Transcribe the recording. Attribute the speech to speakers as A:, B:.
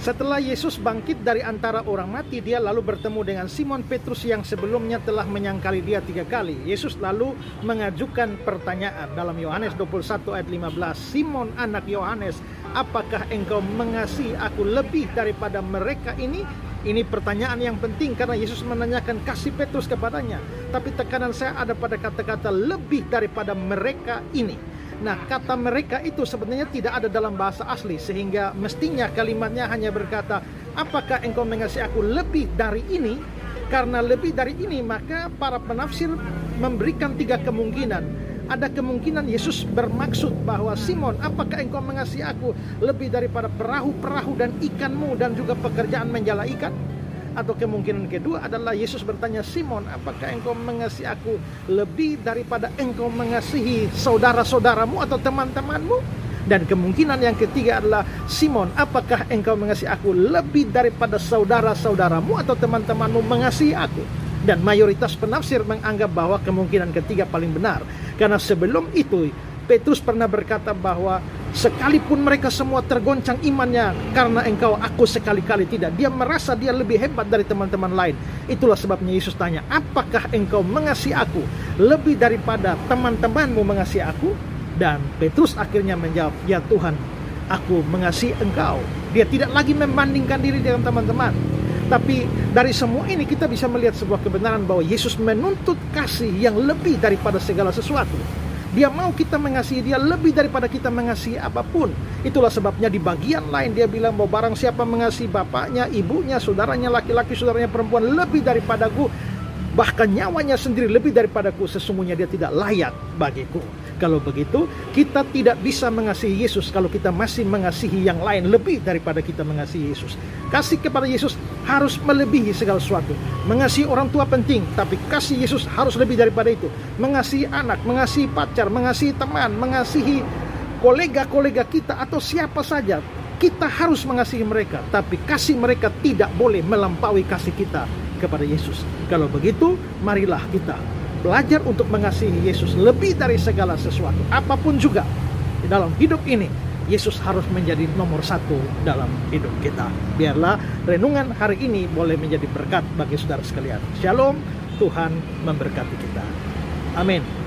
A: Setelah Yesus bangkit dari antara orang mati, dia lalu bertemu dengan Simon Petrus yang sebelumnya telah menyangkali dia tiga kali. Yesus lalu mengajukan pertanyaan dalam Yohanes 21 ayat 15. Simon anak Yohanes, apakah engkau mengasihi aku lebih daripada mereka ini? Ini pertanyaan yang penting karena Yesus menanyakan kasih Petrus kepadanya. Tapi tekanan saya ada pada kata-kata lebih daripada mereka ini. Nah, kata mereka itu sebenarnya tidak ada dalam bahasa asli sehingga mestinya kalimatnya hanya berkata, "Apakah engkau mengasihi aku lebih dari ini?" Karena lebih dari ini, maka para penafsir memberikan tiga kemungkinan. Ada kemungkinan Yesus bermaksud bahwa Simon, apakah engkau mengasihi aku lebih daripada perahu-perahu dan ikanmu dan juga pekerjaan menjala ikan? Atau kemungkinan kedua adalah Yesus bertanya Simon, apakah engkau mengasihi aku lebih daripada engkau mengasihi saudara-saudaramu atau teman-temanmu? Dan kemungkinan yang ketiga adalah Simon, apakah engkau mengasihi aku lebih daripada saudara-saudaramu atau teman-temanmu mengasihi aku? Dan mayoritas penafsir menganggap bahwa kemungkinan ketiga paling benar. Karena sebelum itu Petrus pernah berkata bahwa sekalipun mereka semua tergoncang imannya karena engkau aku sekali-kali tidak. Dia merasa dia lebih hebat dari teman-teman lain. Itulah sebabnya Yesus tanya, apakah engkau mengasihi aku lebih daripada teman-temanmu mengasihi aku? Dan Petrus akhirnya menjawab, ya Tuhan, aku mengasihi engkau. Dia tidak lagi membandingkan diri dengan teman-teman. Tapi dari semua ini kita bisa melihat sebuah kebenaran bahwa Yesus menuntut kasih yang lebih daripada segala sesuatu. Dia mau kita mengasihi dia lebih daripada kita mengasihi apa pun. Itulah sebabnya di bagian lain dia bilang bahwa barang siapa mengasihi bapaknya, ibunya, saudaranya laki-laki, saudaranya perempuan lebih daripadaku, bahkan nyawanya sendiri lebih daripadaku, sesungguhnya dia tidak layak bagiku. Kalau begitu, kita tidak bisa mengasihi Yesus kalau kita masih mengasihi yang lain lebih daripada kita mengasihi Yesus. Kasih kepada Yesus harus melebihi segala sesuatu. Mengasihi orang tua penting, tapi kasih Yesus harus lebih daripada itu. Mengasihi anak, mengasihi pacar, mengasihi teman, mengasihi kolega-kolega kita atau siapa saja. Kita harus mengasihi mereka, tapi kasih mereka tidak boleh melampaui kasih kita kepada Yesus. Kalau begitu, marilah kita belajar untuk mengasihi Yesus lebih dari segala sesuatu, apa pun juga di dalam hidup ini. Yesus harus menjadi nomor satu dalam hidup kita. Biarlah renungan hari ini boleh menjadi berkat bagi saudara sekalian. Shalom, Tuhan memberkati kita. Amin.